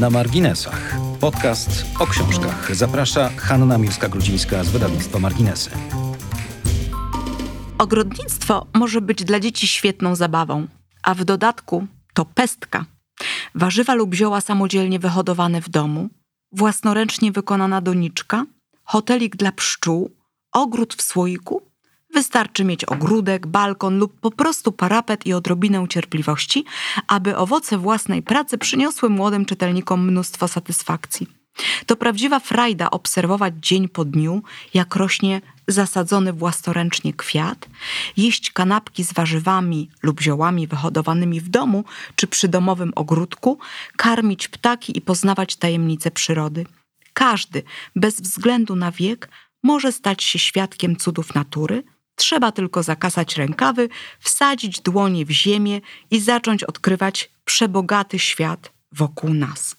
Na marginesach. Podcast o książkach. Zaprasza Hanna Miłska-Grudzińska z wydawnictwa Marginesy. Ogrodnictwo może być dla dzieci świetną zabawą, a w dodatku to pestka. Warzywa lub zioła samodzielnie wyhodowane w domu, własnoręcznie wykonana doniczka, hotelik dla pszczół, ogród w słoiku. Wystarczy mieć ogródek, balkon lub po prostu parapet i odrobinę cierpliwości, aby owoce własnej pracy przyniosły młodym czytelnikom mnóstwo satysfakcji. To prawdziwa frajda obserwować dzień po dniu, jak rośnie zasadzony własnoręcznie kwiat, jeść kanapki z warzywami lub ziołami wyhodowanymi w domu czy przy domowym ogródku, karmić ptaki i poznawać tajemnice przyrody. Każdy, bez względu na wiek, może stać się świadkiem cudów natury. Trzeba tylko zakasać rękawy, wsadzić dłonie w ziemię i zacząć odkrywać przebogaty świat wokół nas.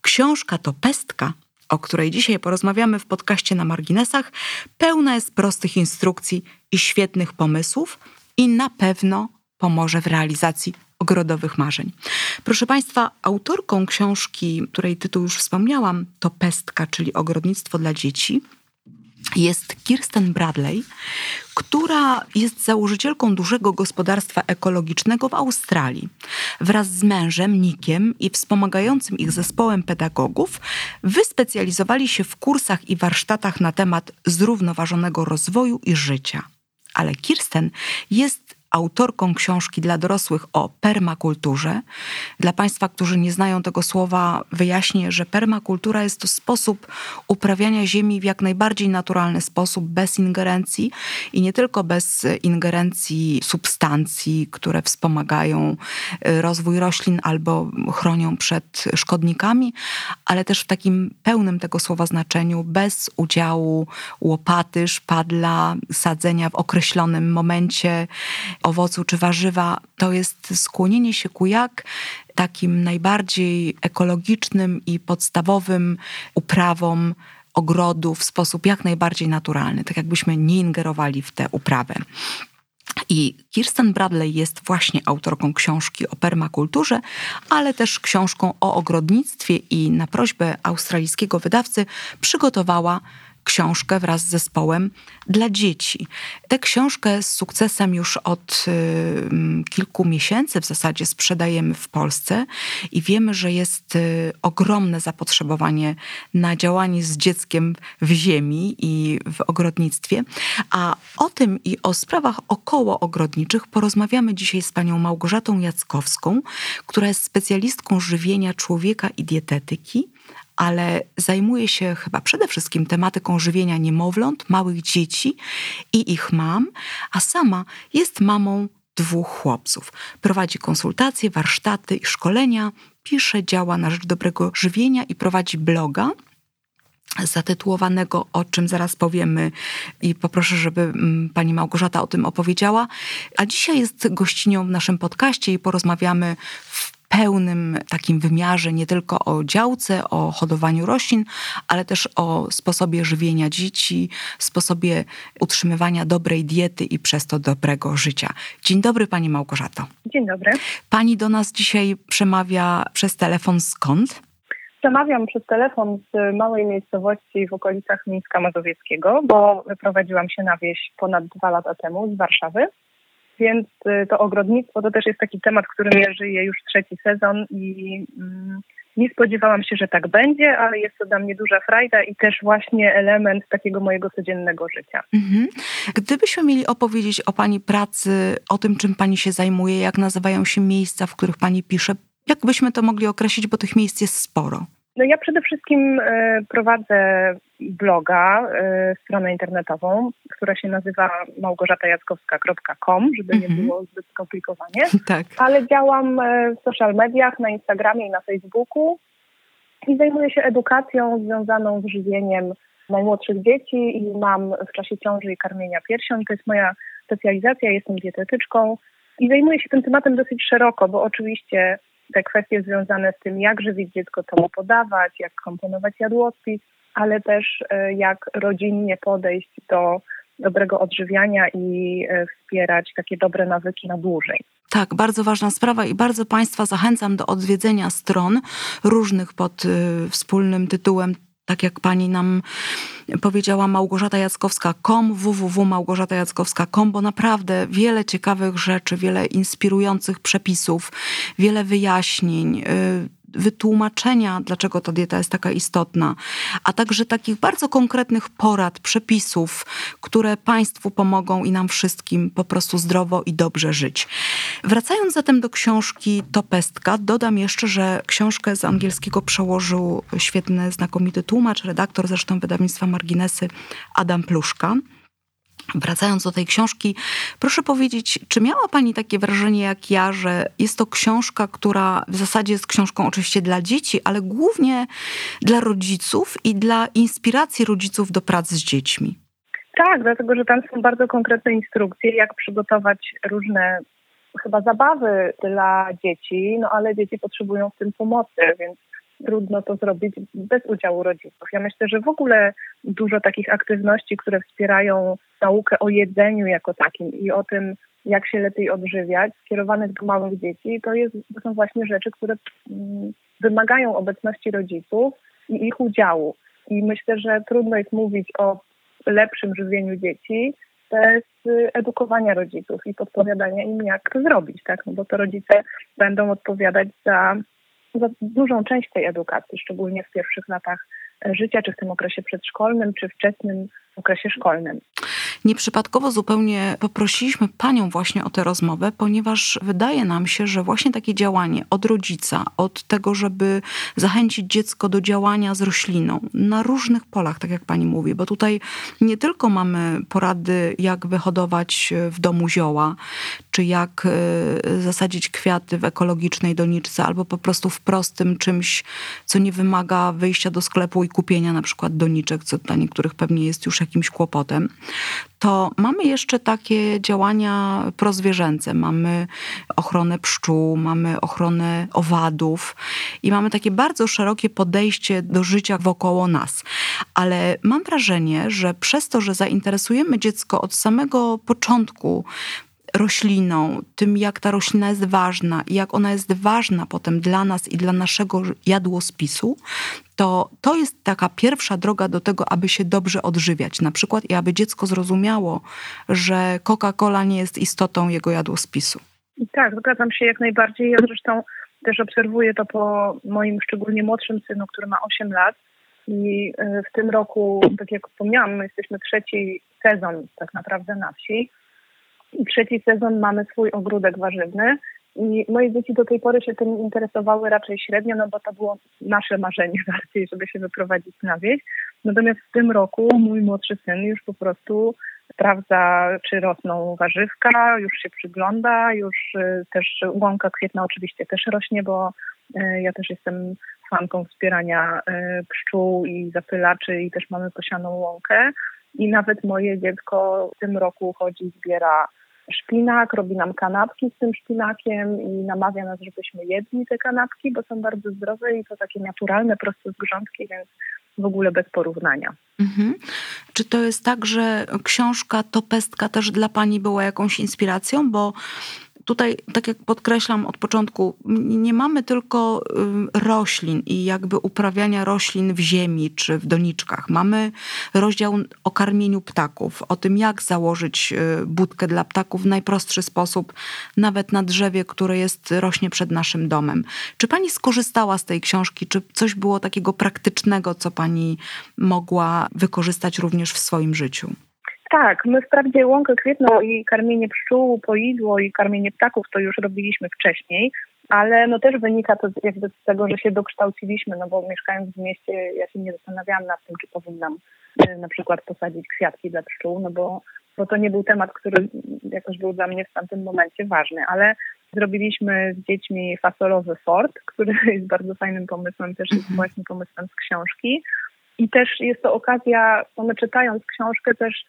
Książka to pestka, o której dzisiaj porozmawiamy w podcaście na marginesach, pełna jest prostych instrukcji i świetnych pomysłów i na pewno pomoże w realizacji ogrodowych marzeń. Proszę Państwa, autorką książki, której tytuł już wspomniałam, to Pestka, czyli ogrodnictwo dla dzieci jest Kirsten Bradley, która jest założycielką dużego gospodarstwa ekologicznego w Australii. Wraz z mężem Nikiem i wspomagającym ich zespołem pedagogów wyspecjalizowali się w kursach i warsztatach na temat zrównoważonego rozwoju i życia. Ale Kirsten jest autorką książki dla dorosłych o permakulturze. Dla Państwa, którzy nie znają tego słowa, wyjaśnię, że permakultura jest to sposób uprawiania ziemi w jak najbardziej naturalny sposób, bez ingerencji i nie tylko bez ingerencji substancji, które wspomagają y, rozwój roślin albo chronią przed szkodnikami, ale też w takim pełnym tego słowa znaczeniu, bez udziału łopaty, szpadla, sadzenia w określonym momencie owocu czy warzywa, to jest skłonienie się ku jak takim najbardziej ekologicznym i podstawowym uprawom ogrodu w sposób jak najbardziej naturalny, tak jakbyśmy nie ingerowali w tę uprawę. I Kirsten Bradley jest właśnie autorką książki o permakulturze, ale też książką o ogrodnictwie i na prośbę australijskiego wydawcy przygotowała książkę wraz z zespołem dla dzieci. Tę książkę z sukcesem już od y, kilku miesięcy w zasadzie sprzedajemy w Polsce i wiemy, że jest y, ogromne zapotrzebowanie na działanie z dzieckiem w ziemi i w ogrodnictwie. A o tym i o sprawach około ogrodniczych porozmawiamy dzisiaj z panią Małgorzatą Jackowską, która jest specjalistką żywienia człowieka i dietetyki ale zajmuje się chyba przede wszystkim tematyką żywienia niemowląt, małych dzieci i ich mam, a sama jest mamą dwóch chłopców. Prowadzi konsultacje, warsztaty i szkolenia, pisze, działa na rzecz dobrego żywienia i prowadzi bloga zatytułowanego, o czym zaraz powiemy i poproszę, żeby mm, pani Małgorzata o tym opowiedziała. A dzisiaj jest gościnią w naszym podcaście i porozmawiamy w pełnym takim wymiarze, nie tylko o działce, o hodowaniu roślin, ale też o sposobie żywienia dzieci, sposobie utrzymywania dobrej diety i przez to dobrego życia. Dzień dobry Pani Małgorzato. Dzień dobry. Pani do nas dzisiaj przemawia przez telefon skąd? Przemawiam przez telefon z małej miejscowości w okolicach Mińska Mazowieckiego, bo wyprowadziłam się na wieś ponad dwa lata temu z Warszawy. Więc y, to ogrodnictwo to też jest taki temat, którym ja żyję już trzeci sezon i mm, nie spodziewałam się, że tak będzie, ale jest to dla mnie duża frajda i też właśnie element takiego mojego codziennego życia. Mhm. Gdybyśmy mieli opowiedzieć o Pani pracy, o tym, czym Pani się zajmuje, jak nazywają się miejsca, w których Pani pisze, jak byśmy to mogli określić, bo tych miejsc jest sporo? No ja przede wszystkim e, prowadzę bloga, e, stronę internetową, która się nazywa małgorzatajackowska.com, żeby nie mhm. było zbyt skomplikowanie. Tak. Ale działam e, w social mediach, na Instagramie i na Facebooku i zajmuję się edukacją związaną z żywieniem najmłodszych dzieci i mam w czasie ciąży i karmienia piersią. To jest moja specjalizacja, jestem dietetyczką i zajmuję się tym tematem dosyć szeroko, bo oczywiście te kwestie związane z tym, jak żywić dziecko, co mu podawać, jak komponować jadłospis, ale też e, jak rodzinnie podejść do dobrego odżywiania i e, wspierać takie dobre nawyki na dłużej. Tak, bardzo ważna sprawa i bardzo Państwa zachęcam do odwiedzenia stron różnych pod y, wspólnym tytułem tak jak pani nam powiedziała Małgorzata Jackowska.com, www.małgorzatajackowska.com, bo naprawdę wiele ciekawych rzeczy, wiele inspirujących przepisów, wiele wyjaśnień, y, wytłumaczenia, dlaczego ta dieta jest taka istotna, a także takich bardzo konkretnych porad, przepisów, które Państwu pomogą i nam wszystkim po prostu zdrowo i dobrze żyć. Wracając zatem do książki Topestka, dodam jeszcze, że książkę z angielskiego przełożył świetny, znakomity tłumacz, redaktor zresztą wydawnictwa Marginesy Adam Pluszka. Wracając do tej książki, proszę powiedzieć, czy miała Pani takie wrażenie jak ja, że jest to książka, która w zasadzie jest książką oczywiście dla dzieci, ale głównie dla rodziców i dla inspiracji rodziców do pracy z dziećmi? Tak, dlatego że tam są bardzo konkretne instrukcje, jak przygotować różne chyba zabawy dla dzieci, no ale dzieci potrzebują w tym pomocy, więc trudno to zrobić bez udziału rodziców. Ja myślę, że w ogóle dużo takich aktywności, które wspierają naukę o jedzeniu jako takim i o tym, jak się lepiej odżywiać, skierowanych do małych dzieci, to, jest, to są właśnie rzeczy, które mm, wymagają obecności rodziców i ich udziału. I myślę, że trudno jest mówić o lepszym żywieniu dzieci bez edukowania rodziców i podpowiadania im, jak to zrobić, tak? No bo to rodzice będą odpowiadać za za dużą część tej edukacji, szczególnie w pierwszych latach życia, czy w tym okresie przedszkolnym, czy wczesnym okresie szkolnym. Nieprzypadkowo zupełnie poprosiliśmy Panią właśnie o tę rozmowę, ponieważ wydaje nam się, że właśnie takie działanie od rodzica, od tego, żeby zachęcić dziecko do działania z rośliną na różnych polach, tak jak Pani mówi, bo tutaj nie tylko mamy porady, jak wyhodować w domu zioła, czy jak e, zasadzić kwiaty w ekologicznej doniczce, albo po prostu w prostym czymś, co nie wymaga wyjścia do sklepu i kupienia na przykład doniczek, co dla niektórych pewnie jest już jakimś kłopotem, to mamy jeszcze takie działania prozwierzęce. Mamy ochronę pszczół, mamy ochronę owadów i mamy takie bardzo szerokie podejście do życia wokoło nas. Ale mam wrażenie, że przez to, że zainteresujemy dziecko od samego początku rośliną, tym jak ta roślina jest ważna i jak ona jest ważna potem dla nas i dla naszego jadłospisu, to to jest taka pierwsza droga do tego, aby się dobrze odżywiać. Na przykład i aby dziecko zrozumiało, że Coca-Cola nie jest istotą jego jadłospisu. Tak, zgadzam się jak najbardziej. Ja zresztą też obserwuję to po moim szczególnie młodszym synu, który ma 8 lat. I e, w tym roku, tak jak wspomniałam, my jesteśmy trzeci sezon tak naprawdę na wsi. I trzeci sezon mamy swój ogródek warzywny. I moje dzieci do tej pory się tym interesowały raczej średnio, no bo to było nasze marzenie bardziej, żeby się wyprowadzić na wieś. Natomiast w tym roku mój młodszy syn już po prostu sprawdza, czy rosną warzywka, już się przygląda, już y, też łąka kwietna oczywiście też rośnie, bo y, ja też jestem fanką wspierania y, pszczół i zapylaczy i też mamy posianą łąkę. I nawet moje dziecko w tym roku chodzi, zbiera szpinak, robi nam kanapki z tym szpinakiem i namawia nas, żebyśmy jedli te kanapki, bo są bardzo zdrowe i to takie naturalne, proste z grządki, więc w ogóle bez porównania. Mhm. Czy to jest tak, że książka To Pestka też dla Pani była jakąś inspiracją? Bo tutaj, tak jak podkreślam od początku, nie mamy tylko roślin i jakby uprawiania roślin w ziemi czy w doniczkach. Mamy rozdział o karmieniu ptaków, o tym, jak założyć y, budkę dla ptaków w najprostszy sposób, nawet na drzewie, które jest, rośnie przed naszym domem. Czy pani skorzystała z tej książki? Czy coś było takiego praktycznego, co pani mogła wykorzystać również w swoim życiu? Tak, my wprawdzie łąkę kwietną i karmienie pszczół, poidło i karmienie ptaków to już robiliśmy wcześniej, ale no też wynika to jakby z tego, że się dokształciliśmy, no bo mieszkając w mieście ja się nie zastanawiałam nad tym, czy powinnam e, na przykład posadzić kwiatki dla pszczół, no bo, bo to nie był temat, który jakoś był dla mnie w tamtym momencie ważny, ale zrobiliśmy z dziećmi fasolowy fort, który jest bardzo fajnym pomysłem, też jest mhm. właśnie pomysłem z książki. I też jest to okazja, bo my czytając książkę też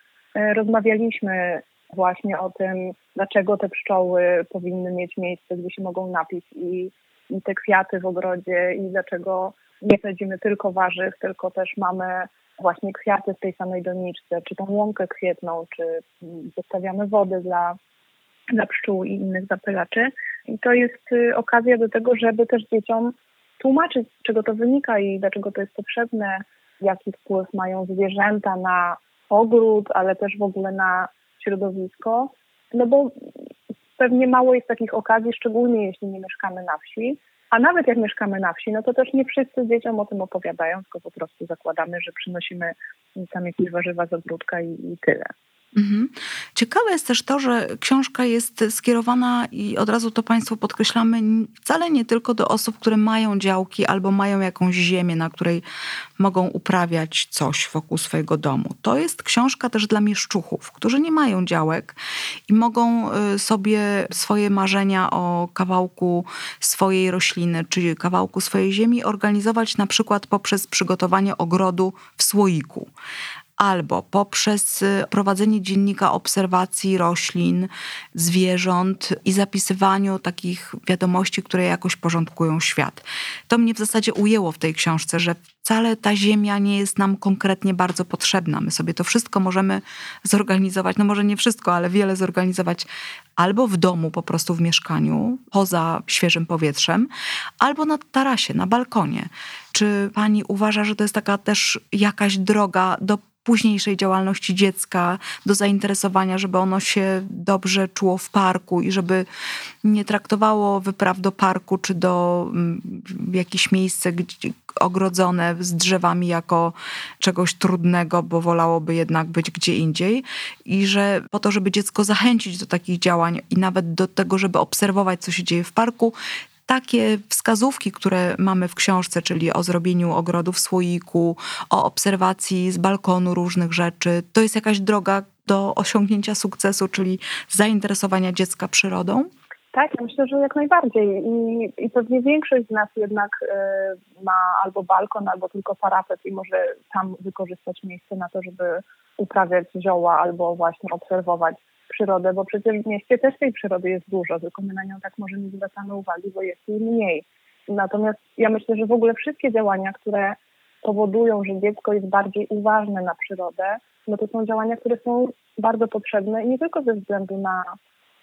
rozmawialiśmy właśnie o tym, dlaczego te pszczoły powinny mieć miejsce, gdzie się mogą napić i, i te kwiaty w ogrodzie i dlaczego nie sadzimy tylko warzyw, tylko też mamy właśnie kwiaty w tej samej doniczce, czy tą łąkę kwietną, czy zostawiamy wody dla, dla pszczół i innych zapylaczy. I to jest y, okazja do tego, żeby też dzieciom tłumaczyć, z czego to wynika i dlaczego to jest potrzebne, jaki wpływ mają zwierzęta na ogród, ale też w ogóle na środowisko. No bo pewnie mało jest takich okazji, szczególnie jeśli nie mieszkamy na wsi. A nawet jak mieszkamy na wsi, no to też nie wszyscy dzieciom o tym opowiadają, tylko po prostu zakładamy, że przynosimy tam jakieś warzywa z ogródka i, i tyle. Mhm. Ciekawe jest też to, że książka jest skierowana i od razu to Państwu podkreślamy, wcale nie tylko do osób, które mają działki albo mają jakąś ziemię, na której mogą uprawiać coś wokół swojego domu. To jest książka też dla mieszczuchów, którzy nie mają działek i mogą y, sobie swoje marzenia o kawałku swojej rośliny czy kawałku swojej ziemi organizować na przykład poprzez przygotowanie ogrodu w słoiku albo poprzez y, prowadzenie dziennika obserwacji roślin, zwierząt i zapisywaniu takich wiadomości, które jakoś porządkują świat. To mnie w zasadzie ujęło w tej książce, że wcale ta ziemia nie jest nam konkretnie bardzo potrzebna. My sobie to wszystko możemy zorganizować, no może nie wszystko, ale wiele zorganizować albo w domu, po prostu w mieszkaniu, poza świeżym powietrzem, albo na tarasie, na balkonie. Czy pani uważa, że to jest taka też jakaś droga do późniejszej działalności dziecka, do zainteresowania, żeby ono się dobrze czuło w parku i żeby nie traktowało wypraw do parku czy do mm, jakieś miejsce ogrodzone z drzewami jako czegoś trudnego, bo wolałoby jednak być gdzie indziej. I że po to, żeby dziecko zachęcić do takich działań i nawet do tego, żeby obserwować, co się dzieje w parku, takie wskazówki, które mamy w książce, czyli o zrobieniu ogrodu w słoiku, o obserwacji z balkonu różnych rzeczy, to jest jakaś droga do osiągnięcia sukcesu, czyli zainteresowania dziecka przyrodą? Tak, ja myślę, że jak najbardziej. I, i pewnie większość z nas jednak y, ma albo balkon, albo tylko parapet i może tam wykorzystać miejsce na to, żeby uprawiać zioła albo właśnie obserwować przyrodę, bo przecież w mieście też tej przyrody jest dużo, tylko my na nią tak może nie zwracamy uwagi, bo jest jej mniej. Natomiast ja myślę, że w ogóle wszystkie działania, które powodują, że dziecko jest bardziej uważne na przyrodę, no to są działania, które są bardzo potrzebne i nie tylko ze względu na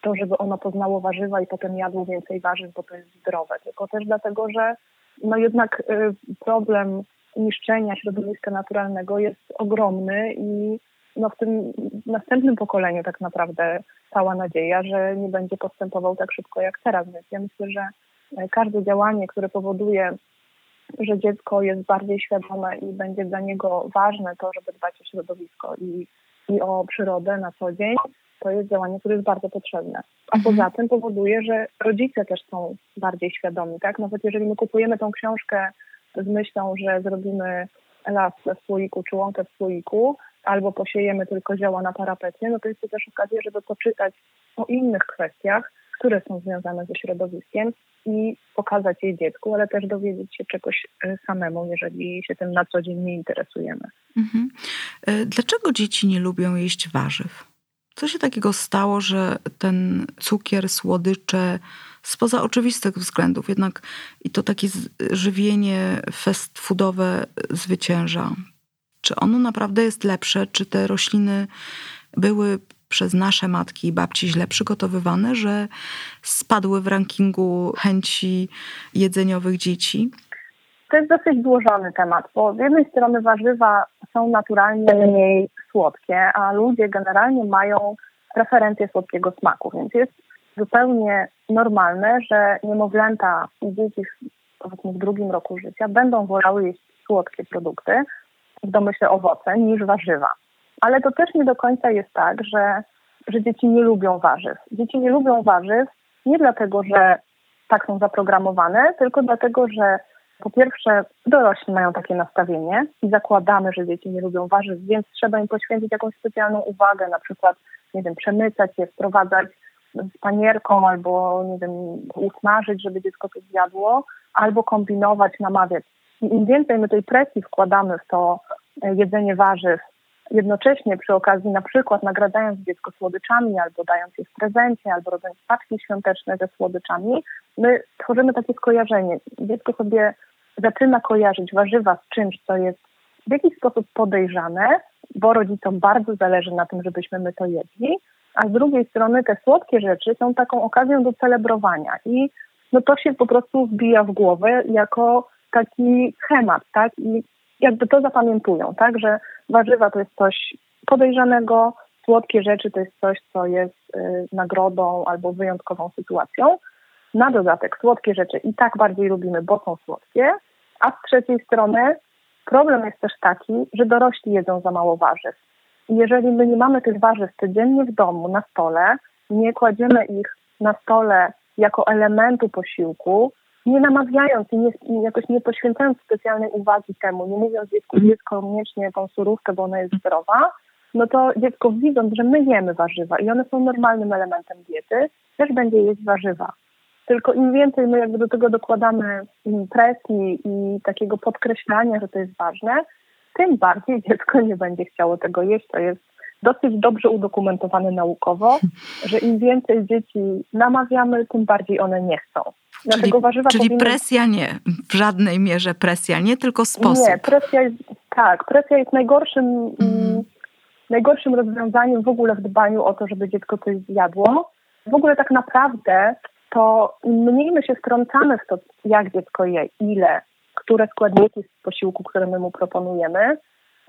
to, żeby ono poznało warzywa i potem jadło więcej warzyw, bo to jest zdrowe, tylko też dlatego, że no jednak y, problem niszczenia środowiska naturalnego jest ogromny i no w tym następnym pokoleniu tak naprawdę cała nadzieja, że nie będzie postępował tak szybko jak teraz. Więc ja myślę, że e, każde działanie, które powoduje, że dziecko jest bardziej świadome i będzie dla niego ważne to, żeby dbać o środowisko i, i o przyrodę na co dzień, to jest działanie, które jest bardzo potrzebne. A mhm. poza tym powoduje, że rodzice też są bardziej świadomi, tak? Nawet jeżeli my kupujemy tą książkę z myślą, że zrobimy las w słoiku czy łąkę w słoiku, albo posiejemy tylko zioła na parapecie, no to jest to też okazja, żeby poczytać o innych kwestiach, które są związane ze środowiskiem i pokazać je dziecku, ale też dowiedzieć się czegoś e, samemu, jeżeli się tym na co dzień nie interesujemy. Mhm. E, dlaczego dzieci nie lubią jeść warzyw? Co się takiego stało, że ten cukier, słodycze, spoza oczywistych względów, jednak i to takie żywienie fast foodowe zwycięża? Czy ono naprawdę jest lepsze? Czy te rośliny były przez nasze matki i babci źle przygotowywane, że spadły w rankingu chęci jedzeniowych dzieci? To jest dosyć złożony temat, bo z jednej strony warzywa są naturalnie mniej słodkie, a ludzie generalnie mają preferencje słodkiego smaku, więc jest zupełnie normalne, że niemowlęta i dzieci w drugim roku życia będą wolały jeść słodkie produkty, w domyśle owoce, niż warzywa. Ale to też nie do końca jest tak, że, że dzieci nie lubią warzyw. Dzieci nie lubią warzyw nie dlatego, że tak są zaprogramowane, tylko dlatego, że po pierwsze, dorośli mają takie nastawienie i zakładamy, że dzieci nie lubią warzyw, więc trzeba im poświęcić jakąś specjalną uwagę, na przykład, nie wiem, przemycać je, wprowadzać z panierką albo, nie wiem, usmażyć, żeby dziecko to zjadło, albo kombinować, namawiać. Im więcej my tej presji wkładamy w to e, jedzenie warzyw, jednocześnie przy okazji na przykład nagradzając dziecko słodyczami, albo dając je w prezencie, albo robiąc paczki świąteczne ze słodyczami, my tworzymy takie skojarzenie. Dziecko sobie zaczyna kojarzyć warzywa z czymś, co jest w jakiś sposób podejrzane, bo rodzicom bardzo zależy na tym, żebyśmy my to jedli, a z drugiej strony te słodkie rzeczy są taką okazją do celebrowania i no to się po prostu wbija w głowę jako taki schemat, tak? I jakby to zapamiętują, tak? Że warzywa to jest coś podejrzanego, słodkie rzeczy to jest coś, co jest y, nagrodą albo wyjątkową sytuacją. Na dodatek słodkie rzeczy i tak bardziej lubimy, bo są słodkie, a z trzeciej strony problem jest też taki, że dorośli jedzą za mało warzyw. I jeżeli my nie mamy tych warzyw codziennie w domu, na stole, nie kładziemy ich na stole jako elementu posiłku, nie namawiając i, nie, jakoś nie poświęcając specjalnej uwagi temu, nie mówiąc dziecku, dziecko koniecznie tą surówkę, bo ona jest zdrowa, no to dziecko widząc, że my jemy warzywa i one są normalnym elementem diety, też będzie jeść warzywa. Tylko im więcej my jakby do tego dokładamy presji i takiego podkreślania, że to jest ważne, tym bardziej dziecko nie będzie chciało tego jeść. To jest dosyć dobrze udokumentowane naukowo, że im więcej dzieci namawiamy, tym bardziej one nie chcą. Dlatego czyli, warzywa czyli powinny... presja nie, w żadnej mierze presja nie, tylko sposób. Nie, presja jest, tak, presja jest najgorszym, mm. najgorszym rozwiązaniem w ogóle w dbaniu o to, żeby dziecko coś zjadło. W ogóle tak naprawdę to mniej my się wtrącamy w to, jak dziecko je, ile, które składniki z posiłku, które my mu proponujemy,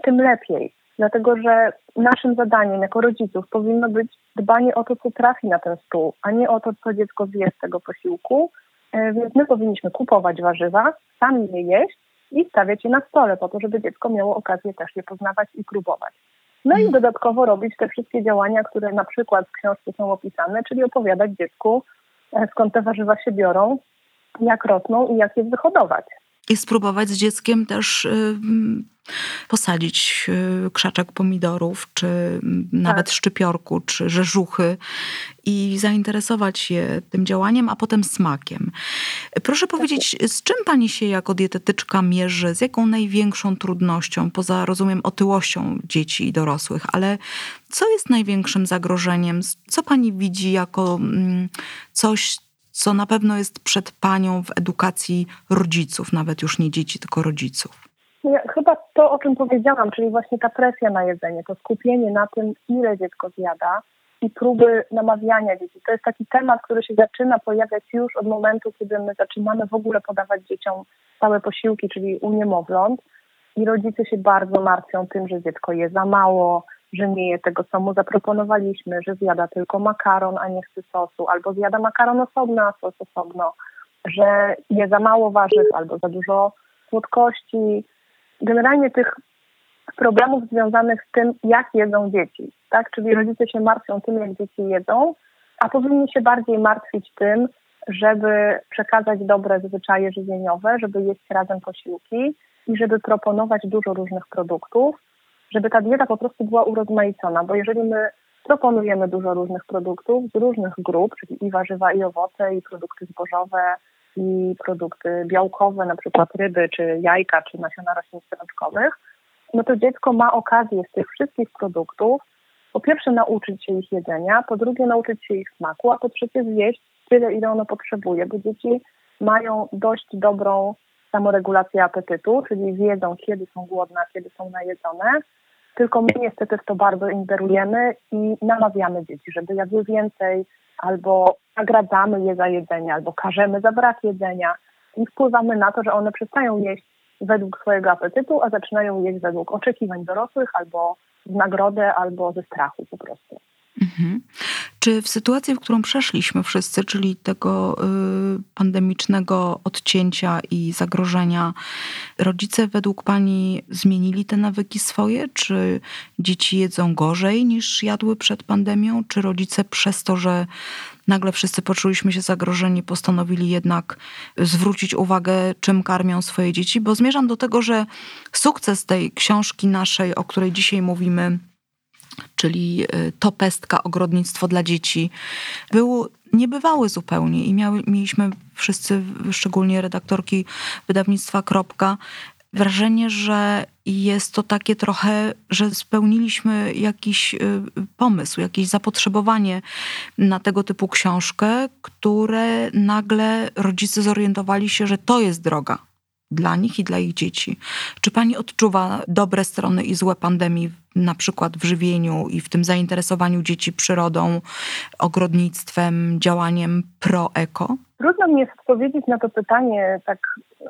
tym lepiej. Dlatego, że naszym zadaniem jako rodziców powinno być dbanie o to, co trafi na ten stół, a nie o to, co dziecko zje z tego posiłku. E, więc my powinniśmy kupować warzywa, sami je jeść i stawiać je na stole po to, żeby dziecko miało okazję też je poznawać i próbować. No i mhm. dodatkowo robić te wszystkie działania, które na przykład w książce są opisane, czyli opowiadać dziecku, e, skąd te warzywa się biorą, jak rosną i jak je wyhodować i spróbować z dzieckiem też y, posadzić y, krzaczek pomidorów, czy nawet tak. szczypiorku, czy rzeżuchy i zainteresować się tym działaniem, a potem smakiem. Proszę tak powiedzieć, z czym pani się jako dietetyczka mierzy, z jaką największą trudnością, poza rozumiem otyłością dzieci i dorosłych, ale co jest największym zagrożeniem? Co pani widzi jako mm, coś, co na pewno jest przed panią w edukacji rodziców, nawet już nie dzieci, tylko rodziców? Ja, chyba to, o czym powiedziałam, czyli właśnie ta presja na jedzenie, to skupienie na tym, ile dziecko zjada i próby namawiania dzieci. To jest taki temat, który się zaczyna pojawiać już od momentu, kiedy my zaczynamy w ogóle podawać dzieciom stałe posiłki, czyli u niemowląt i rodzice się bardzo martwią tym, że dziecko je za mało, że nie je tego, co mu zaproponowaliśmy, że zjada tylko makaron, a nie chce sosu, albo zjada makaron osobno, a sos osobno, że je za mało warzyw albo za dużo słodkości. Generalnie tych problemów związanych z tym, jak jedzą dzieci, tak? Czyli rodzice się martwią tym, jak dzieci jedzą, a powinni się bardziej martwić tym, żeby przekazać dobre zwyczaje żywieniowe, żeby jeść razem posiłki i żeby proponować dużo różnych produktów, żeby ta dieta po prostu była urozmaicona, bo jeżeli my proponujemy dużo różnych produktów z różnych grup, czyli i warzywa, i owoce, i produkty zbożowe, i produkty białkowe, na przykład ryby, czy jajka, czy nasiona roślin strączkowych, no to dziecko ma okazję z tych wszystkich produktów po pierwsze nauczyć się ich jedzenia, po drugie nauczyć się ich smaku, a po trzecie zjeść tyle, ile ono potrzebuje, bo dzieci mają dość dobrą samoregulację apetytu, czyli wiedzą, kiedy są głodne, kiedy są najedzone, tylko my niestety w to bardzo ingerujemy i namawiamy dzieci, żeby jadły więcej, albo nagradzamy je za jedzenie, albo karzemy za brak jedzenia i wpływamy na to, że one przestają jeść według swojego apetytu, a zaczynają jeść według oczekiwań dorosłych, albo z nagrody, albo ze strachu po prostu. Mhm. Czy w sytuacji, w którą przeszliśmy wszyscy, czyli tego y, pandemicznego odcięcia i zagrożenia, rodzice według Pani zmienili te nawyki swoje? Czy dzieci jedzą gorzej niż jadły przed pandemią? Czy rodzice przez to, że nagle wszyscy poczuliśmy się zagrożeni, postanowili jednak zwrócić uwagę, czym karmią swoje dzieci? Bo zmierzam do tego, że sukces tej książki naszej, o której dzisiaj mówimy, czyli y, to pestka ogrodnictwo dla dzieci, był niebywały zupełnie i miały, mieliśmy wszyscy, szczególnie redaktorki wydawnictwa Kropka, wrażenie, że jest to takie trochę, że spełniliśmy jakiś y, pomysł, jakieś zapotrzebowanie na tego typu książkę, które nagle rodzice zorientowali się, że to jest droga dla nich i dla ich dzieci. Czy pani odczuwa dobre strony i złe pandemii, na przykład w żywieniu i w tym zainteresowaniu dzieci przyrodą, ogrodnictwem, działaniem pro-eko? Trudno mi jest odpowiedzieć na to pytanie tak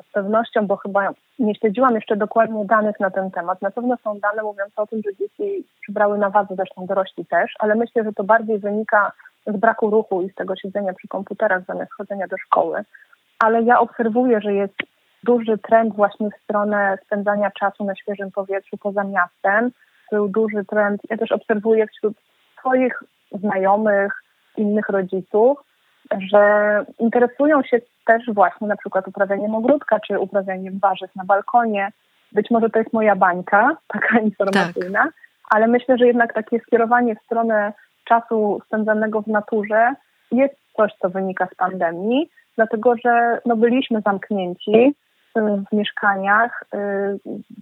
z pewnością, bo chyba nie śledziłam jeszcze dokładnie danych na ten temat. Na pewno są dane mówiące o tym, że dzieci przybrały na wadze, zresztą dorośli też, ale myślę, że to bardziej wynika z braku ruchu i z tego siedzenia przy komputerach zamiast chodzenia do szkoły. Ale ja obserwuję, że jest duży trend właśnie w stronę spędzania czasu na świeżym powietrzu poza miastem. Był duży trend, ja też obserwuję wśród swoich znajomych, innych rodziców, że interesują się też właśnie na przykład uprawianiem ogródka czy uprawianiem warzyw na balkonie. Być może to jest moja bańka, taka informacyjna, tak. ale myślę, że jednak takie skierowanie w stronę czasu spędzanego w naturze jest coś, co wynika z pandemii, dlatego że no, byliśmy zamknięci w mieszkaniach y,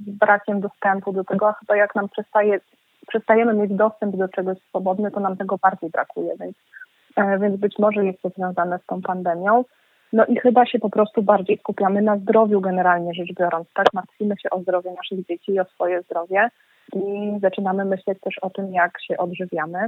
z brakiem dostępu do tego, a chyba jak nam przestaje, przestajemy mieć dostęp do czegoś swobodny, to nam tego bardziej brakuje, więc, e, więc być może jest to związane z tą pandemią. No i chyba się po prostu bardziej skupiamy na zdrowiu generalnie rzecz biorąc, tak? Martwimy się o zdrowie naszych dzieci i o swoje zdrowie i zaczynamy myśleć też o tym, jak się odżywiamy.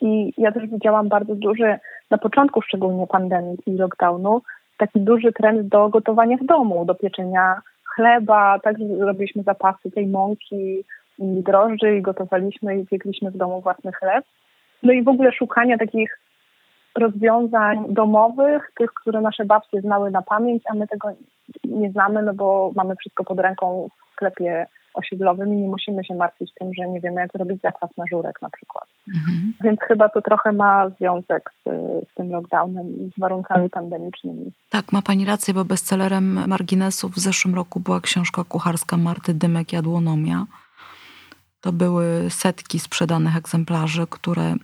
I ja też widziałam bardzo duży, na początku szczególnie pandemii i lockdownu, taki duży trend do gotowania w domu, do pieczenia chleba, tak robiliśmy zapasy tej mąki i drożdży i gotowaliśmy i piekliśmy w domu własny chleb. No i w ogóle szukania takich rozwiązań domowych, tych, które nasze babcie znały na pamięć, a my tego nie znamy, no bo mamy wszystko pod ręką w sklepie osiedlowym i nie musimy się martwić tym, że nie wiemy, jak robić zakwas na żurek na przykład. Mhm. Więc chyba to trochę ma związek z, z tym lockdownem i z warunkami pandemicznymi. Tak, ma Pani rację, bo bestsellerem marginesu w zeszłym roku była książka kucharska Marty Dymek Jadłonomia. To były setki sprzedanych egzemplarzy, które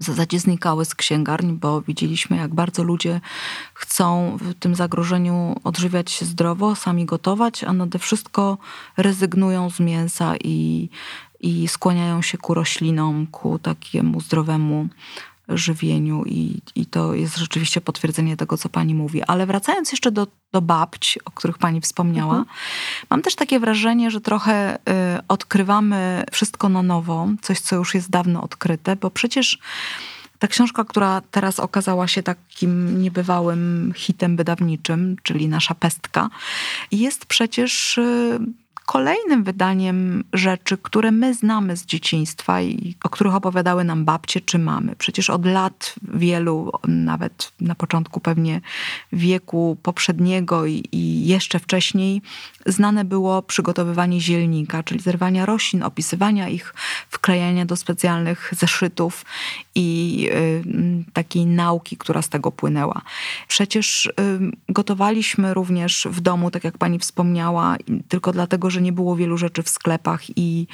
w zasadzie znikały z księgarni, bo widzieliśmy, jak bardzo ludzie chcą w tym zagrożeniu odżywiać się zdrowo, sami gotować, a nade wszystko rezygnują z mięsa i, i skłaniają się ku roślinom, ku takiemu zdrowemu żywieniu i, i to jest rzeczywiście potwierdzenie tego, co pani mówi. Ale wracając jeszcze do, do babć, o których pani wspomniała, mhm. mam też takie wrażenie, że trochę y, odkrywamy wszystko na nowo, coś, co już jest dawno odkryte, bo przecież ta książka, która teraz okazała się takim niebywałym hitem wydawniczym, czyli Nasza Pestka, jest przecież y, kolejnym wydaniem rzeczy, które my znamy z dzieciństwa i o których opowiadały nam babcie czy mamy. Przecież od lat wielu, nawet na początku pewnie wieku poprzedniego i, i jeszcze wcześniej, znane było przygotowywanie zielnika, czyli zerwania roślin, opisywania ich, wklejania do specjalnych zeszytów i y, takiej nauki, która z tego płynęła. Przecież y, gotowaliśmy również w domu, tak jak pani wspomniała, tylko dlatego, że nie było wielu rzeczy w sklepach i,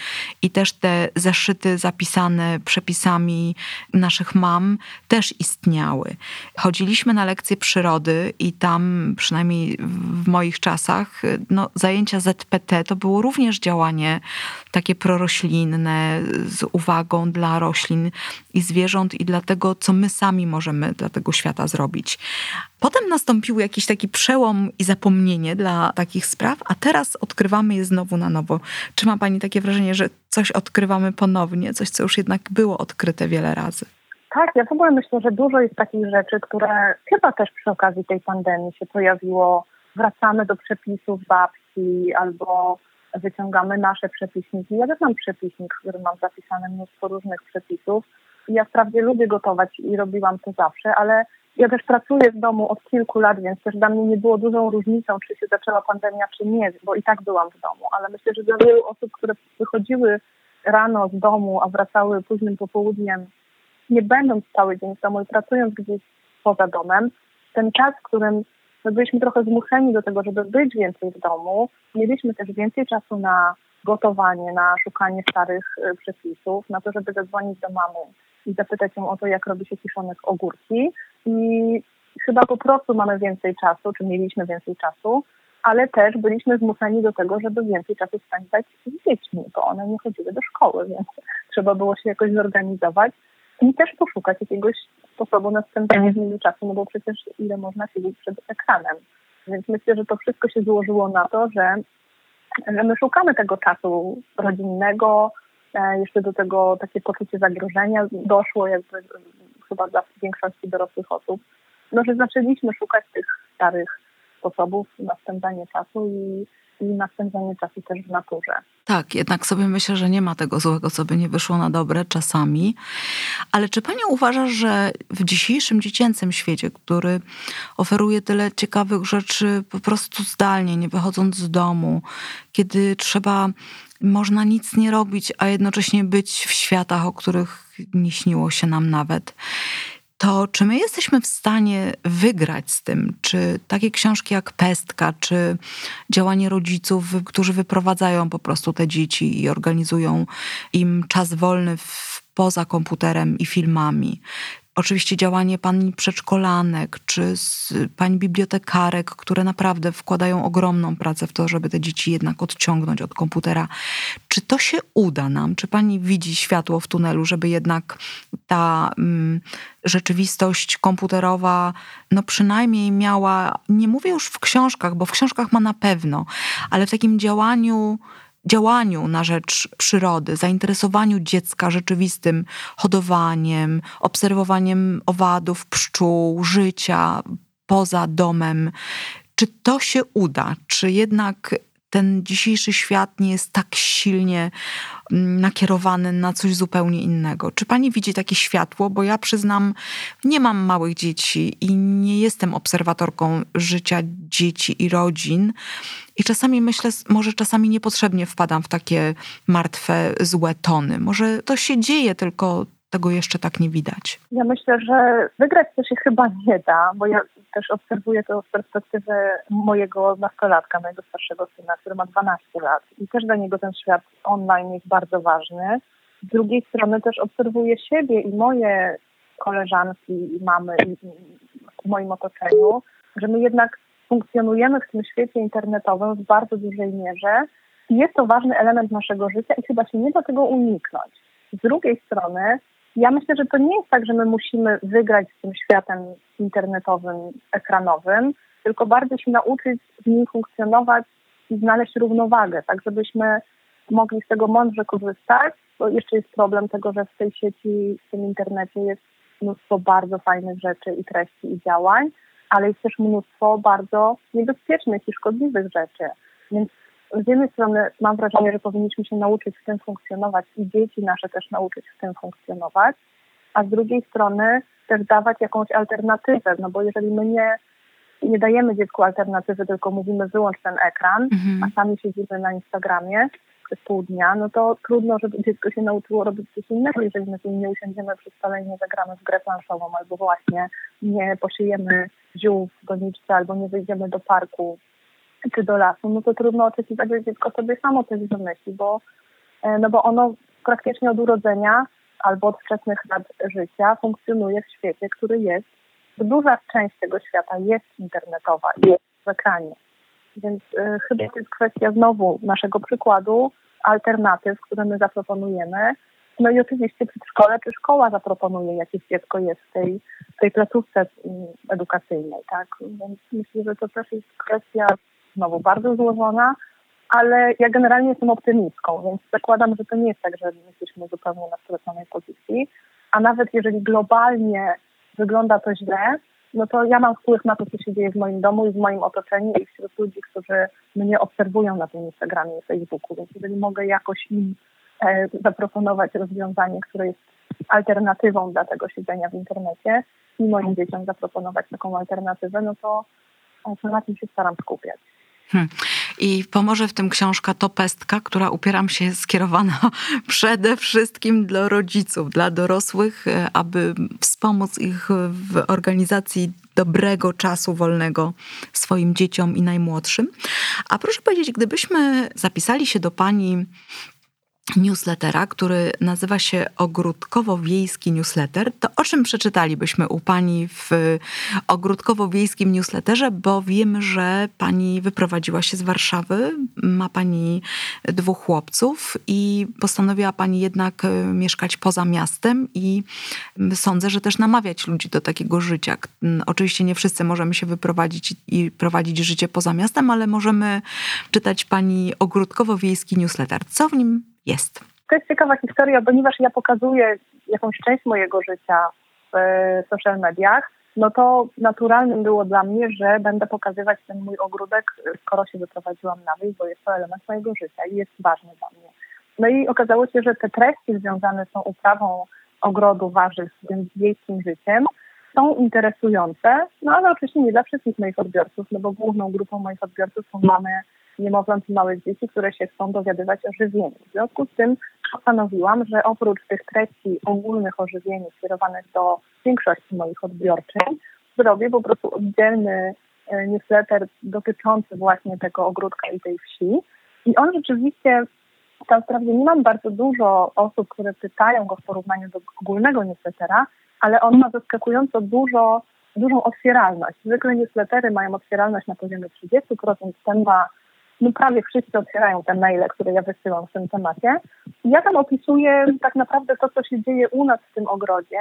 i też te zeszyty zapisane przepisami naszych mam też istniały. Chodziliśmy na lekcje przyrody i tam, przynajmniej w moich czasach, no, zajęcia ZPT to było również działanie takie proroślinne, z uwagą dla roślin i zwierząt i dla tego, co my sami możemy dla tego świata zrobić. Potem nastąpił jakiś taki przełom i zapomnienie dla takich spraw, a teraz odkrywamy je znowu na nowo. Czy ma Pani takie wrażenie, że coś odkrywamy ponownie, coś, co już jednak było odkryte wiele razy? Tak, ja w ogóle myślę, że dużo jest takich rzeczy, które chyba też przy okazji tej pandemii się pojawiło. Wracamy do przepisów babci albo wyciągamy nasze przepisniki. Ja też mam przepisnik, w którym mam zapisane mnóstwo różnych przepisów. I ja wprawdzie lubię gotować i robiłam to zawsze, ale ja też pracuję w domu od kilku lat, więc też dla mnie nie było dużą różnicą, czy się zaczęła pandemia, czy nie, bo i tak byłam w domu. Ale myślę, że dla wielu osób, które wychodziły rano z domu, a wracały późnym popołudniem, nie będąc cały dzień w domu i pracując gdzieś poza domem, ten czas, w którym my byliśmy trochę zmuszeni do tego, żeby być więcej w domu. Mieliśmy też więcej czasu na gotowanie, na szukanie starych y, przepisów, na to, żeby zadzwonić do mamy i zapytać ją o to, jak robi się kiszonek ogórki. I chyba po prostu mamy więcej czasu, czy mieliśmy więcej czasu, ale też byliśmy zmuszeni do tego, żeby więcej czasu spędzać z dziećmi, bo one nie chodziły do szkoły, więc trzeba było się jakoś zorganizować i też poszukać jakiegoś sposobu na spędzanie nimi czasu, no bo przecież ile można siedzieć przed ekranem. Więc myślę, że to wszystko się złożyło na to, że, że my szukamy tego czasu rodzinnego, e, jeszcze do tego takie poczucie zagrożenia doszło jakby chyba dla większości dorosłych osób, no że zaczęliśmy szukać tych starych sposobów na spędzanie czasu i i na spędzanie czasu też w naturze. Tak, jednak sobie myślę, że nie ma tego złego, co by nie wyszło na dobre czasami. Ale czy pani uważa, że w dzisiejszym dziecięcym świecie, który oferuje tyle ciekawych rzeczy po prostu zdalnie, nie wychodząc z domu, kiedy trzeba, można nic nie robić, a jednocześnie być w światach, o których nie śniło się nam nawet, to czy my jesteśmy w stanie wygrać z tym? Czy takie książki jak Pestka, czy działanie rodziców, którzy wyprowadzają po prostu te dzieci i organizują im czas wolny w, poza komputerem i filmami, oczywiście działanie pani przedszkolanek czy z pań bibliotekarek, które naprawdę wkładają ogromną pracę w to, żeby te dzieci jednak odciągnąć od komputera. Czy to się uda nam? Czy pani widzi światło w tunelu, żeby jednak ta mm, rzeczywistość komputerowa, no przynajmniej miała, nie mówię już w książkach, bo w książkach ma na pewno, ale w takim działaniu działaniu na rzecz przyrody, zainteresowaniu dziecka rzeczywistym hodowaniem, obserwowaniem owadów, pszczół, życia poza domem. Czy to się uda? Czy jednak ten dzisiejszy świat nie jest tak silnie nakierowany na coś zupełnie innego. Czy pani widzi takie światło? Bo ja przyznam, nie mam małych dzieci i nie jestem obserwatorką życia dzieci i rodzin. I czasami myślę, może czasami niepotrzebnie wpadam w takie martwe, złe tony. Może to się dzieje, tylko tego jeszcze tak nie widać. Ja myślę, że wygrać to się chyba nie da, bo ja też obserwuję to z perspektywy mojego nastolatka, mojego starszego syna, który ma 12 lat i też dla niego ten świat online jest bardzo ważny. Z drugiej strony też obserwuję siebie i moje koleżanki i mamy i w moim otoczeniu, że my jednak funkcjonujemy w tym świecie internetowym w bardzo dużej mierze i jest to ważny element naszego życia i chyba się nie da tego uniknąć. Z drugiej strony ja myślę, że to nie jest tak, że my musimy wygrać z tym światem internetowym, ekranowym, tylko bardziej się nauczyć w nim funkcjonować i znaleźć równowagę, tak żebyśmy mogli z tego mądrze korzystać, bo jeszcze jest problem tego, że w tej sieci, w tym internecie jest mnóstwo bardzo fajnych rzeczy i treści i działań, ale jest też mnóstwo bardzo niebezpiecznych i szkodliwych rzeczy. Więc z jednej strony mam wrażenie, że powinniśmy się nauczyć w tym funkcjonować i dzieci nasze też nauczyć w tym funkcjonować, a z drugiej strony też dawać jakąś alternatywę, no bo jeżeli my nie, nie dajemy dziecku alternatywy, tylko mówimy wyłącz ten ekran, mhm. a sami siedzimy na Instagramie przez pół dnia, no to trudno, żeby dziecko się nauczyło robić coś innego, jeżeli my nie usiądziemy przy stole i nie zagramy w grę planszową, albo właśnie nie poszyjemy ziół w doniczce, albo nie wyjdziemy do parku czy do lasu, no to trudno oczekiwać, że dziecko sobie samo coś wymyśli, bo, e, no bo ono praktycznie od urodzenia albo od wczesnych lat życia funkcjonuje w świecie, który jest, duża część tego świata jest internetowa, jest w ekranie. Więc y, chyba to jest kwestia znowu naszego przykładu, alternatyw, które my zaproponujemy. No i oczywiście przedszkole czy szkoła zaproponuje, jakieś dziecko jest w tej, tej placówce mm, edukacyjnej, tak? Więc myślę, że to też jest kwestia znowu bardzo złożona, ale ja generalnie jestem optymistką, więc zakładam, że to nie jest tak, że jesteśmy zupełnie na straconej pozycji, a nawet jeżeli globalnie wygląda to źle, no to ja mam wpływ na to, co się dzieje w moim domu i w moim otoczeniu i wśród ludzi, którzy mnie obserwują na tym Instagramie i Facebooku, więc jeżeli mogę jakoś im e, zaproponować rozwiązanie, które jest alternatywą dla tego siedzenia w internecie i moim dzieciom zaproponować taką alternatywę, no to, to na tym się staram skupiać. Hmm. I pomoże w tym książka To Pestka, która upieram się skierowana przede wszystkim dla rodziców, dla dorosłych, e, aby wspomóc ich w organizacji dobrego czasu wolnego swoim dzieciom i najmłodszym. A proszę powiedzieć, gdybyśmy zapisali się do Pani newslettera, który nazywa się Ogródkowo-Wiejski Newsletter. To o czym przeczytalibyśmy u Pani w Ogródkowo-Wiejskim Newsletterze, bo wiemy, że Pani wyprowadziła się z Warszawy, ma Pani dwóch chłopców i postanowiła Pani jednak e, mieszkać poza miastem i sądzę, że też namawiać ludzi do takiego życia. Oczywiście nie wszyscy możemy się wyprowadzić i prowadzić życie poza miastem, ale możemy czytać Pani Ogródkowo-Wiejski Newsletter. Co w nim jest. To jest ciekawa historia, ponieważ ja pokazuję jakąś część mojego życia w social mediach, no to naturalnym było dla mnie, że będę pokazywać ten mój ogródek, skoro się wyprowadziłam na wieś, bo jest to element mojego życia i jest ważny dla mnie. No i okazało się, że te treści związane z tą uprawą ogrodu warzyw z tym wiejskim życiem są interesujące, no ale oczywiście nie dla wszystkich moich odbiorców, no bo główną grupą moich odbiorców są mamy niemowląt i małych dzieci, które się chcą dowiadywać o żywieniu. W związku z tym postanowiłam, że oprócz tych treści ogólnych o żywieniu skierowanych do większości moich odbiorczych, zrobię po prostu oddzielny e, newsletter dotyczący właśnie tego ogródka i tej wsi. I on rzeczywiście, tam wprawdzie nie mam bardzo dużo osób, które pytają go w porównaniu do ogólnego newslettera, ale on ma zaskakująco dużo, dużą otwieralność. Zwykle newslettery mają otwieralność na poziomie 30%, ten ma no prawie wszyscy otwierają te maile, które ja wysyłam w tym temacie. Ja tam opisuję tak naprawdę to, co się dzieje u nas w tym ogrodzie,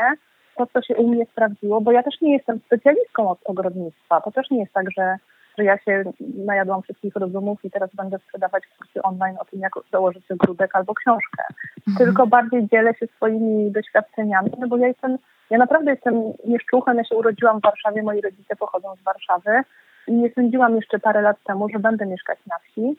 to, co się u mnie sprawdziło, bo ja też nie jestem specjalistką od ogrodnictwa. To też nie jest tak, że, że ja się najadłam wszystkich rozumów i teraz będę sprzedawać kursy online o tym, jak założyć ogródek albo książkę. Mhm. Tylko bardziej dzielę się swoimi doświadczeniami, no bo ja jestem, ja naprawdę jestem mieszczuchem, ja się urodziłam w Warszawie, moi rodzice pochodzą z Warszawy, nie sądziłam jeszcze parę lat temu, że będę mieszkać na wsi.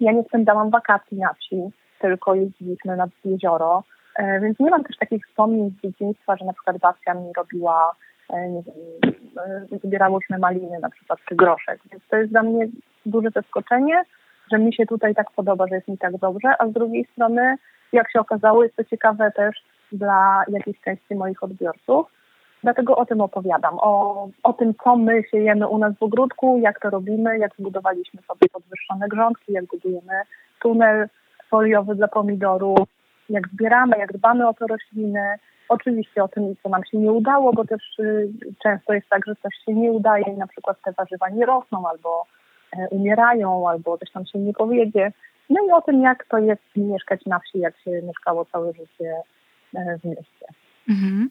Ja nie spędzałam wakacji na wsi, tylko jeździliśmy nad jezioro, e, więc nie mam też takich wspomnień z dzieciństwa, że na przykład babcia mi robiła, e, nie wiem, e, zbierałyśmy maliny na przykład czy groszek, więc to jest dla mnie duże zaskoczenie, że mi się tutaj tak podoba, że jest mi tak dobrze, a z drugiej strony, jak się okazało, jest to ciekawe też dla jakiejś części moich odbiorców, Dlatego o tym opowiadam, o, o tym, co my siejemy u nas w ogródku, jak to robimy, jak zbudowaliśmy sobie podwyższone grządki, jak budujemy tunel foliowy dla pomidorów, jak zbieramy, jak dbamy o te rośliny. Oczywiście o tym, co nam się nie udało, bo też y, często jest tak, że coś się nie udaje i na przykład te warzywa nie rosną albo y, umierają, albo coś tam się nie powiedzie. No i o tym, jak to jest mieszkać na wsi, jak się mieszkało całe życie y, w mieście. Mhm.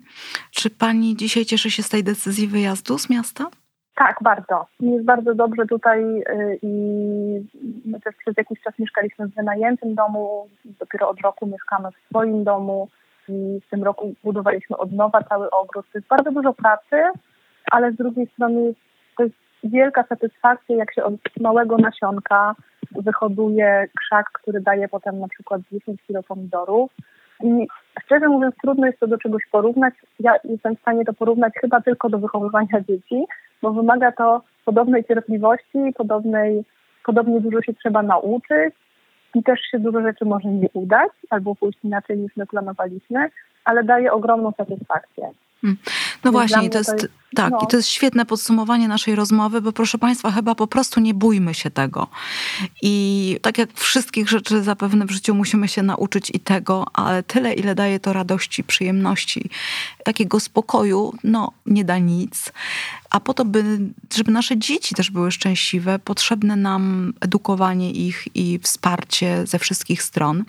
Czy pani dzisiaj cieszy się z tej decyzji wyjazdu z miasta? Tak, bardzo. Jest bardzo dobrze tutaj y, i my też przez jakiś czas mieszkaliśmy w wynajętym domu, dopiero od roku mieszkamy w swoim domu i w tym roku budowaliśmy od nowa cały ogród. To jest bardzo dużo pracy, ale z drugiej strony to jest wielka satysfakcja, jak się od małego nasionka wyhoduje krzak, który daje potem na przykład 10 kg pomidorów i szczerze mówiąc, trudno jest to do czegoś porównać. Ja jestem w stanie to porównać chyba tylko do wychowywania dzieci, bo wymaga to podobnej cierpliwości, podobnej, podobnie dużo się trzeba nauczyć i też się dużo rzeczy może nie udać albo pójść inaczej niż my planowaliśmy, ale daje ogromną satysfakcję. Hmm. No Więc właśnie, to jest, to jest, tak, no. i to jest świetne podsumowanie naszej rozmowy, bo proszę Państwa, chyba po prostu nie bójmy się tego. I tak jak wszystkich rzeczy zapewne w życiu musimy się nauczyć i tego, ale tyle, ile daje to radości, przyjemności, takiego spokoju, no nie da nic. A po to, by, żeby nasze dzieci też były szczęśliwe, potrzebne nam edukowanie ich i wsparcie ze wszystkich stron.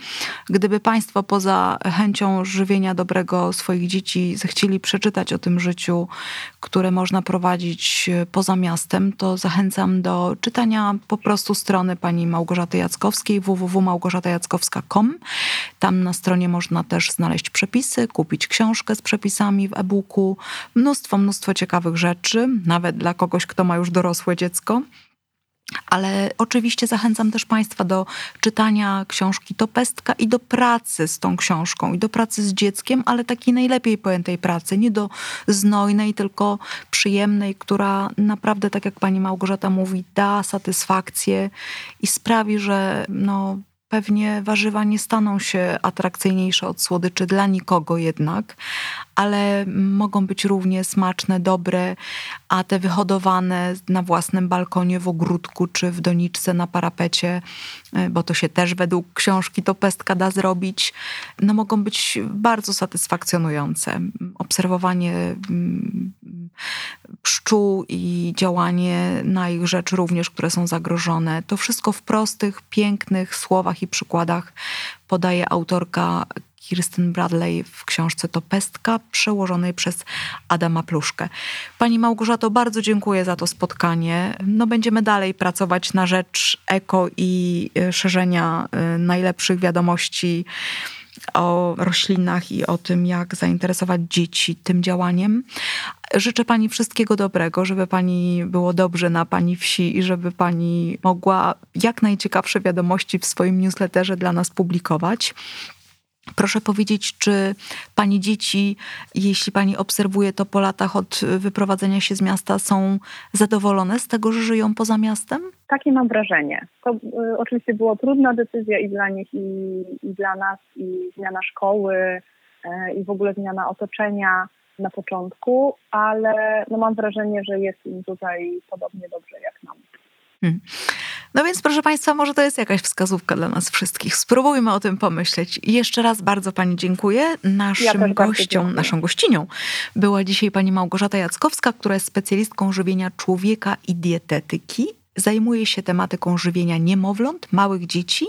Gdyby Państwo poza chęcią żywienia dobrego swoich dzieci zechcieli przeczytać o tym życiu, które można prowadzić poza miastem, to zachęcam do czytania po prostu strony pani Małgorzaty Jackowskiej www.małgorzatajackowska.com. Tam na stronie można też znaleźć przepisy, kupić książkę z przepisami w e-booku, mnóstwo, mnóstwo ciekawych rzeczy nawet dla kogoś, kto ma już dorosłe dziecko. Ale oczywiście zachęcam też Państwa do czytania książki Topestka i do pracy z tą książką, i do pracy z dzieckiem, ale takiej najlepiej pojętej pracy, nie do znojnej, tylko przyjemnej, która naprawdę, tak jak pani Małgorzata mówi, da satysfakcję i sprawi, że no, pewnie warzywa nie staną się atrakcyjniejsze od słodyczy dla nikogo jednak, ale mogą być równie smaczne, dobre, a te wyhodowane na własnym balkonie, w ogródku czy w doniczce na parapecie, e, bo to się też według książki to pestka da zrobić, no mogą być bardzo satysfakcjonujące. Obserwowanie mm, pszczół i działanie na ich rzecz również, które są zagrożone. To wszystko w prostych, pięknych słowach i przykładach podaje autorka Kirsten Bradley w książce To Pestka, przełożonej przez Adama Pluszkę. Pani Małgorzato, bardzo dziękuję za to spotkanie. No, będziemy dalej pracować na rzecz eko i e, szerzenia e, najlepszych wiadomości o roślinach i o tym, jak zainteresować dzieci tym działaniem. Życzę Pani wszystkiego dobrego, żeby Pani było dobrze na Pani wsi i żeby Pani mogła jak najciekawsze wiadomości w swoim newsletterze dla nas publikować. Proszę powiedzieć, czy pani dzieci, jeśli pani obserwuje to po latach od wyprowadzenia się z miasta, są zadowolone z tego, że żyją poza miastem? Takie mam wrażenie. To y, oczywiście była trudna decyzja i dla nich, i, i dla nas, i zmiana szkoły, y, i w ogóle zmiana otoczenia na początku, ale no mam wrażenie, że jest im tutaj podobnie dobrze jak nam. Hmm. No więc, proszę Państwa, może to jest jakaś wskazówka dla nas wszystkich. Spróbujmy o tym pomyśleć. Jeszcze raz bardzo Pani dziękuję. Naszym ja gością, naszą gościnią była dzisiaj pani Małgorzata Jackowska, która jest specjalistką żywienia człowieka i dietetyki. Zajmuje się tematyką żywienia niemowląt, małych dzieci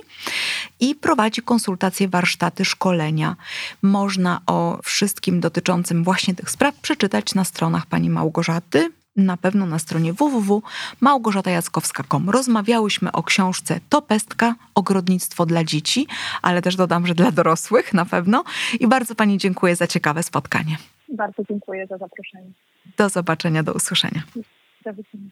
i prowadzi konsultacje, warsztaty, szkolenia. Można o wszystkim dotyczącym właśnie tych spraw przeczytać na stronach pani Małgorzaty na pewno na stronie www.małgorzatajackowska.com. Rozmawiałyśmy o książce To pestka, ogrodnictwo dla dzieci, ale też dodam, że dla dorosłych na pewno. I bardzo Pani dziękuję za ciekawe spotkanie. Bardzo dziękuję za zaproszenie. Do zobaczenia, do usłyszenia. Do widzenia.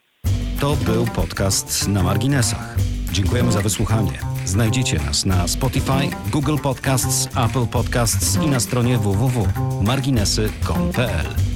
To był podcast na marginesach. Dziękujemy za wysłuchanie. Znajdziecie nas na Spotify, Google Podcasts, Apple Podcasts i na stronie www.marginesy.pl.